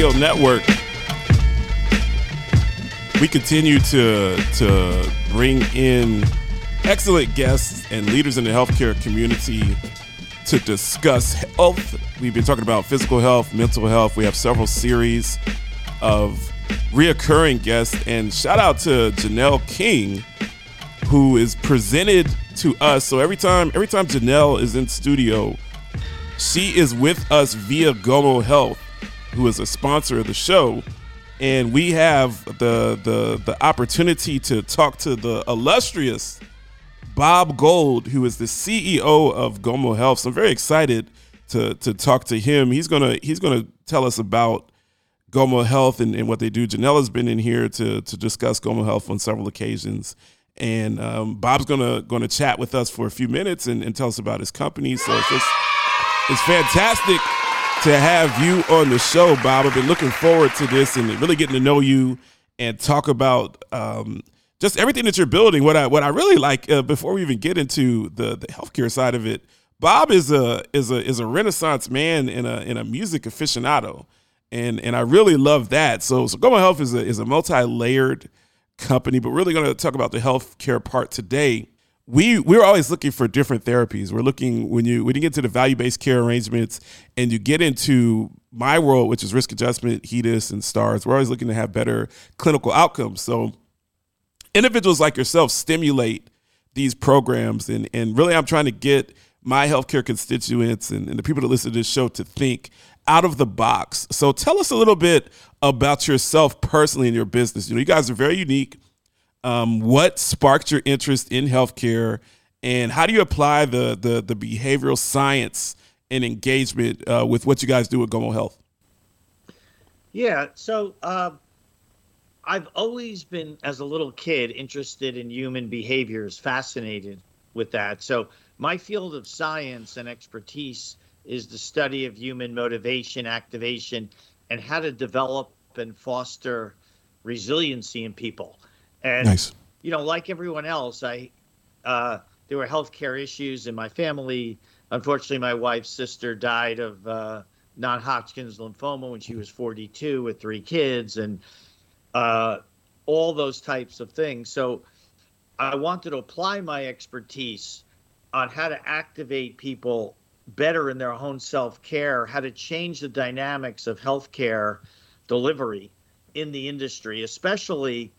Radio Network, we continue to to bring in excellent guests and leaders in the healthcare community to discuss health. We've been talking about physical health, mental health. We have several series of reoccurring guests, and shout out to Janelle King, who is presented to us. So every time every time Janelle is in studio, she is with us via Gomo Health, who is a sponsor of the show and we have the the the opportunity to talk to the illustrious Bob Gold, who is the CEO of Gomo Health. So I'm very excited to to talk to him. He's gonna he's gonna tell us about Gomo Health and, and what they do. Janelle's been in here to to discuss Gomo Health on several occasions. And um, Bob's gonna gonna chat with us for a few minutes and, and tell us about his company. So it's just it's fantastic to have you on the show, Bob. I've been looking forward to this and really getting to know you and talk about um, just everything that you're building. What I what I really like uh, before we even get into the the healthcare side of it, Bob is a is a is a renaissance man and a in a music aficionado, and and I really love that. So so Gomo Health is a is a multi layered company, but really going to talk about the healthcare part today we we're always looking for different therapies. We're looking when you when you get to the value based care arrangements and you get into my world, which is risk adjustment, HEDIS, and stars. We're always looking to have better clinical outcomes. So individuals like yourself stimulate these programs, and and really, I'm trying to get my healthcare constituents and, and the people that listen to this show to think out of the box. So tell us a little bit about yourself personally and your business. You know, you guys are very unique um, what sparked your interest in healthcare, and how do you apply the the, the behavioral science and engagement uh, with what you guys do at Gomo Health? Yeah, so uh, I've always been, as a little kid, interested in human behaviors, fascinated with that. So my field of science and expertise is the study of human motivation, activation, and how to develop and foster resiliency in people. And nice. you know, like everyone else, I uh, there were healthcare issues in my family. Unfortunately, my wife's sister died of uh, non-Hodgkin's lymphoma when she was 42 with three kids, and uh, all those types of things. So, I wanted to apply my expertise on how to activate people better in their own self-care, how to change the dynamics of healthcare delivery in the industry, especially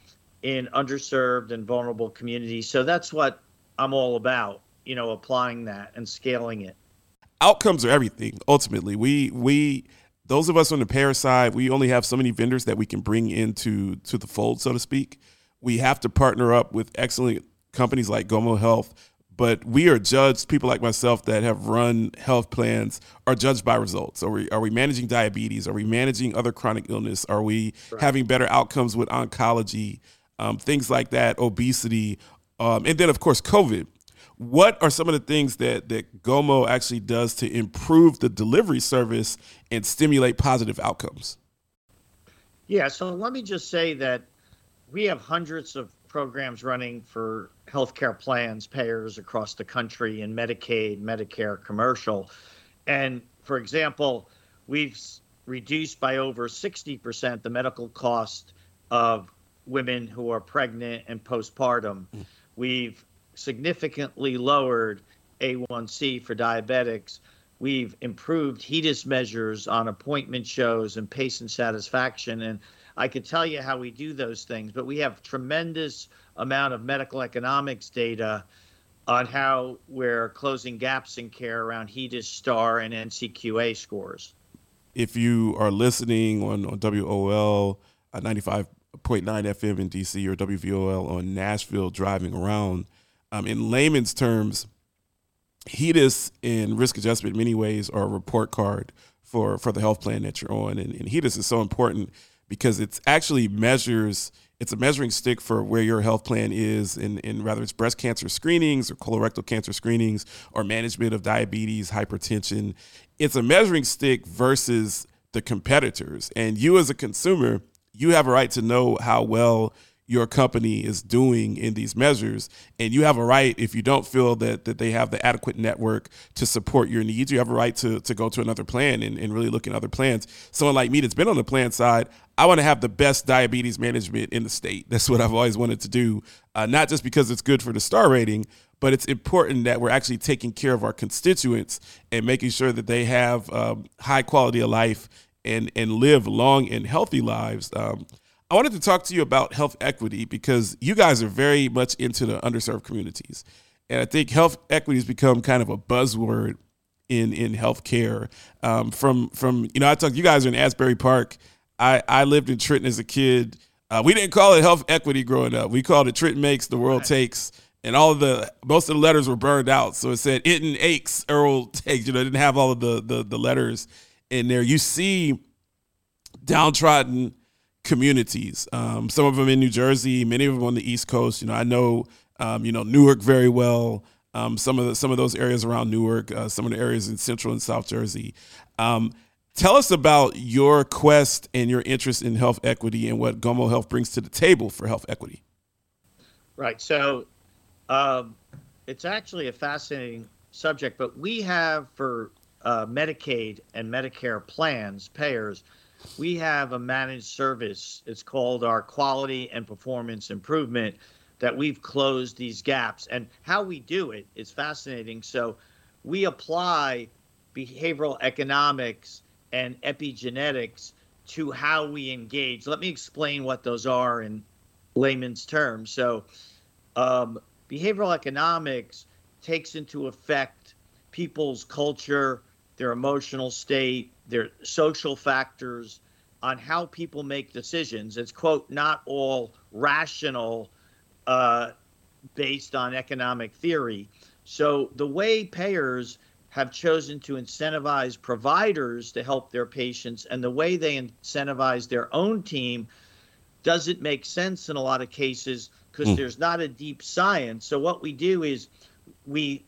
in underserved and vulnerable communities. So that's what I'm all about, you know, applying that and scaling it. Outcomes are everything. Ultimately, we we those of us on the payer side, we only have so many vendors that we can bring into to the fold, so to speak. We have to partner up with excellent companies like Gomo Health, but we are judged. People like myself that have run health plans are judged by results. Are we are we managing diabetes? Are we managing other chronic illness? Are we right. having better outcomes with oncology? Um, things like that, obesity, um, and then of course COVID. What are some of the things that that Gomo actually does to improve the delivery service and stimulate positive outcomes? Yeah, so let me just say that we have hundreds of programs running for healthcare plans, payers across the country in Medicaid, Medicare, commercial. And for example, we've reduced by over 60% the medical cost of women who are pregnant and postpartum. Mm. We've significantly lowered A1C for diabetics. We've improved HEDIS measures on appointment shows and patient satisfaction. And I could tell you how we do those things, but we have tremendous amount of medical economics data on how we're closing gaps in care around HEDIS star and NCQA scores. If you are listening on, on WOL uh, 95 0.9 FM in DC or WVOL on Nashville driving around. Um, in layman's terms, HEDIS and risk adjustment in many ways are a report card for, for the health plan that you're on. And, and HEDIS is so important because it actually measures it's a measuring stick for where your health plan is in, in whether it's breast cancer screenings or colorectal cancer screenings or management of diabetes, hypertension. It's a measuring stick versus the competitors. And you as a consumer, you have a right to know how well your company is doing in these measures and you have a right if you don't feel that that they have the adequate network to support your needs you have a right to, to go to another plan and, and really look at other plans. Someone like me that's been on the plan side i want to have the best diabetes management in the state. That's what i've always wanted to do uh, not just because it's good for the star rating but it's important that we're actually taking care of our constituents and making sure that they have um, high quality of life and and live long and healthy lives um, I wanted to talk to you about health equity because you guys are very much into the underserved communities. And I think health equity has become kind of a buzzword in in healthcare. Um, from from you know, I talk. You guys are in Asbury Park. I I lived in Trenton as a kid. Uh, we didn't call it health equity growing up. We called it Trenton makes, the world takes, and all the most of the letters were burned out. So it said it and aches, Earl takes. You know, it didn't have all of the the, the letters in there. You see downtrodden communities. Um, some of them in New Jersey, many of them on the East Coast. You know, I know um, you know Newark very well. Um, some of the some of those areas around Newark, uh, some of the areas in Central and South Jersey. Um, tell us about your quest and your interest in health equity and what Gomo Health brings to the table for health equity. Right. So um, it's actually a fascinating subject, but we have for uh, Medicaid and Medicare plans, payers, we have a managed service. It's called our quality and performance improvement that we've closed these gaps. And how we do it is fascinating. So we apply behavioral economics and epigenetics to how we engage. Let me explain what those are in layman's terms. So, um, behavioral economics takes into effect people's culture, their emotional state, their social factors on how people make decisions. It's, quote, not all rational uh, based on economic theory. So the way payers have chosen to incentivize providers to help their patients and the way they incentivize their own team doesn't make sense in a lot of cases because mm. there's not a deep science. So what we do is we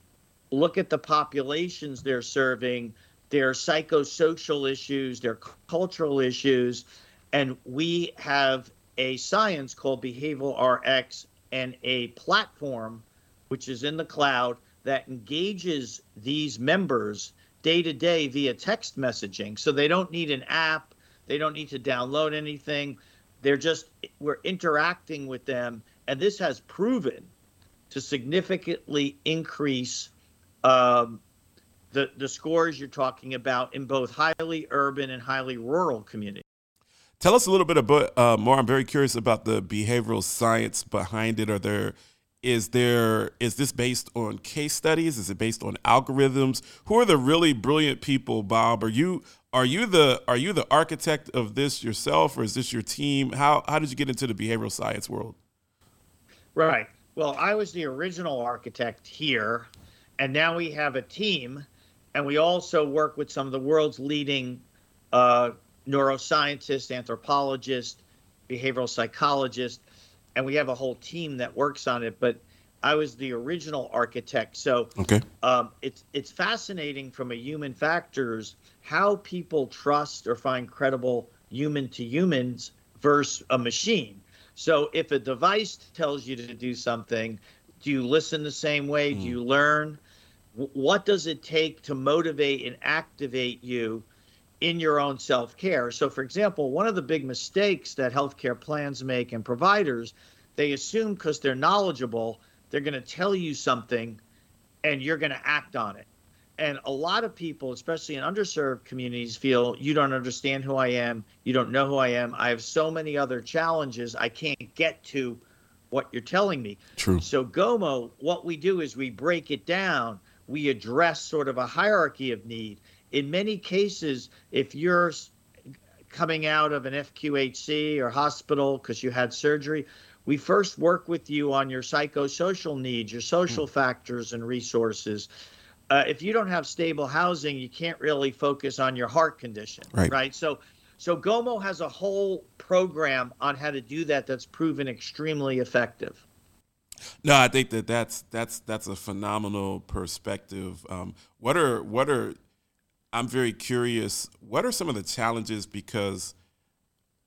look at the populations they're serving, their psychosocial issues, their cultural issues, and we have a science called Behavioral RX and a platform which is in the cloud that engages these members day to day via text messaging. So they don't need an app, they don't need to download anything. They're just, we're interacting with them. And this has proven to significantly increase um, the, the scores you're talking about in both highly urban and highly rural communities. Tell us a little bit about uh, more. I'm very curious about the behavioral science behind it. Are there is there is this based on case studies? Is it based on algorithms? Who are the really brilliant people, Bob? Are you are you the are you the architect of this yourself, or is this your team? How how did you get into the behavioral science world? Right. Well, I was the original architect here, and now we have a team and we also work with some of the world's leading uh, neuroscientists, anthropologists, behavioral psychologists, and we have a whole team that works on it. But I was the original architect, so okay. um, it's it's fascinating from a human factors how people trust or find credible human to humans versus a machine. So if a device tells you to do something, do you listen the same way? Mm. Do hmm. you learn? what does it take to motivate and activate you in your own self care? So, for example, one of the big mistakes that healthcare plans make and providers, they assume because they're knowledgeable, they're going to tell you something and you're going to act on it. And a lot of people, especially in underserved communities, feel you don't understand who I am. You don't know who I am. I have so many other challenges. I can't get to what you're telling me. True. So, GOMO, what we do is we break it down we address sort of a hierarchy of need. In many cases, if you're coming out of an FQHC or hospital because you had surgery, we first work with you on your psychosocial needs, your social mm. factors and resources. Uh, if you don't have stable housing, you can't really focus on your heart condition, right? right? So So Gomo has a whole program on how to do that that's proven extremely effective. No, I think that that's that's that's a phenomenal perspective. Um, what are what are I'm very curious. What are some of the challenges because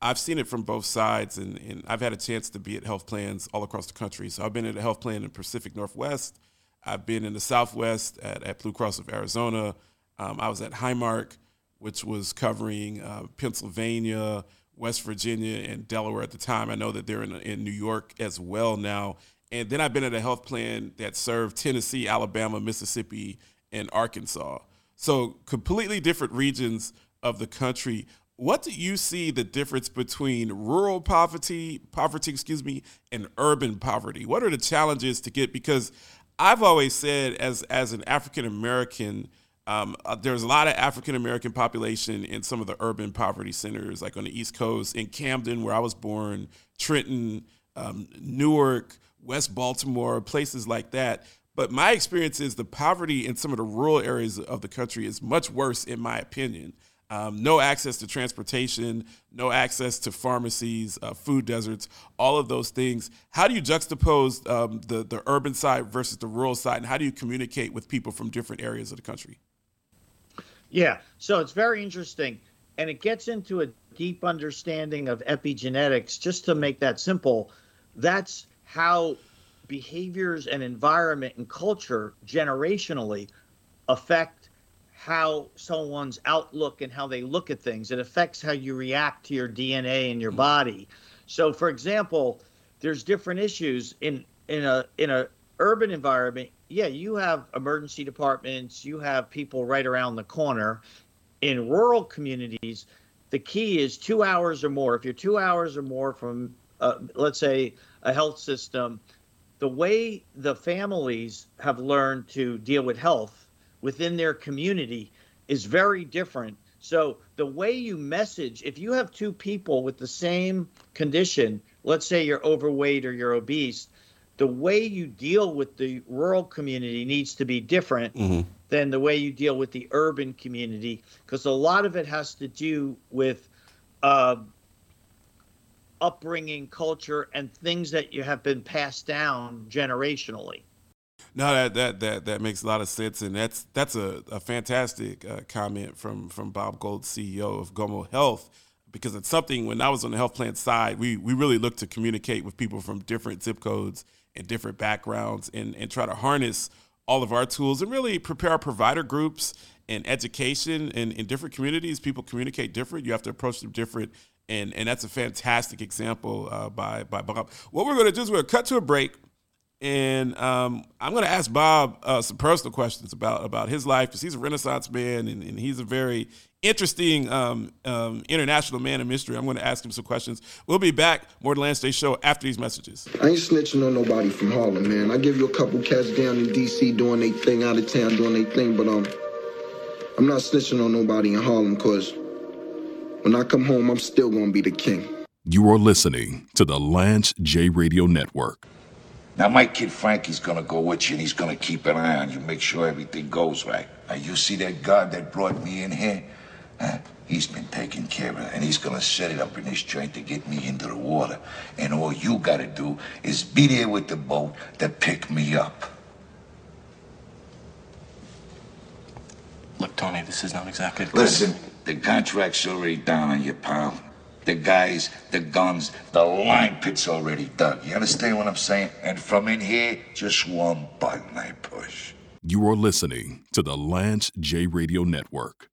I've seen it from both sides, and, and I've had a chance to be at health plans all across the country. So I've been at a health plan in Pacific Northwest. I've been in the Southwest at, at Blue Cross of Arizona. Um, I was at Highmark, which was covering uh, Pennsylvania, West Virginia, and Delaware at the time. I know that they're in, in New York as well now. And then I've been at a health plan that served Tennessee, Alabama, Mississippi, and Arkansas. So completely different regions of the country what do you see the difference between rural poverty, poverty, excuse me, and urban poverty? What are the challenges to get? Because I've always said, as as an African American, um, uh, there's a lot of African American population in some of the urban poverty centers, like on the East Coast, in Camden, where I was born, Trenton, um, Newark, West Baltimore, places like that. But my experience is the poverty in some of the rural areas of the country is much worse, in my opinion um, no access to transportation, no access to pharmacies, uh, food deserts, all of those things. How do you juxtapose um, the, the urban side versus the rural side, and how do you communicate with people from different areas of the country? Yeah, so it's very interesting, and it gets into a deep understanding of epigenetics. Just to make that simple, that's how behaviors and environment and culture generationally affect how someone's outlook and how they look at things. It affects how you react to your DNA and your mm. body. So, for example, there's different issues in in a in a urban environment. Yeah, you have emergency departments. You have people right around the corner. In rural communities, the key is two hours or more. If you're two hours or more from, uh, let's say, a health system, the way the families have learned to deal with health within their community is very different. So the way you message, if you have two people with the same condition, let's say you're overweight or you're obese, the way you deal with the rural community needs to be different mm-hmm. than the way you deal with the urban community because a lot of it has to do with uh, upbringing, culture, and things that you have been passed down generationally. No, that that that that makes a lot of sense, and that's that's a, a fantastic uh, comment from from Bob Gold, CEO of Gomo Health, because it's something. When I was on the health plan side, we we really looked to communicate with people from different zip codes and different backgrounds, and and try to harness all of our tools and really prepare our provider groups and education and in different communities. People communicate different. You have to approach them different. And, and that's a fantastic example uh, by, by Bob. What we're going to do is we're going to cut to a break and um, I'm going to ask Bob uh, some personal questions about about his life because he's a Renaissance man and, and, he's a very interesting um, um, international man of mystery. I'm going to ask him some questions. We'll be back more to Lance J Show after these messages. I ain't snitching on nobody from Harlem, man. I give you a couple cats down in D.C. doing their thing, out of town doing their thing, but um, I'm not snitching on nobody in Harlem because when I come home, I'm still going to be the king. You are listening to the Lance J Radio Network. Now, my kid Frankie's gonna go with you, and he's gonna keep an eye on you, make sure everything goes right. Now, you see that guard that brought me in here? Huh? He's been taken care of, and he's gonna set it up in his joint to get me into the water. And all you gotta do is be there with the boat to pick me up. Look, Tony, this is not exactly. Listen, the contract's already down on you, pal the guys, the guns, the line pit's already dug. You understand what I'm saying? And from in here, just one button I push. You are listening to the Lance J Radio Network.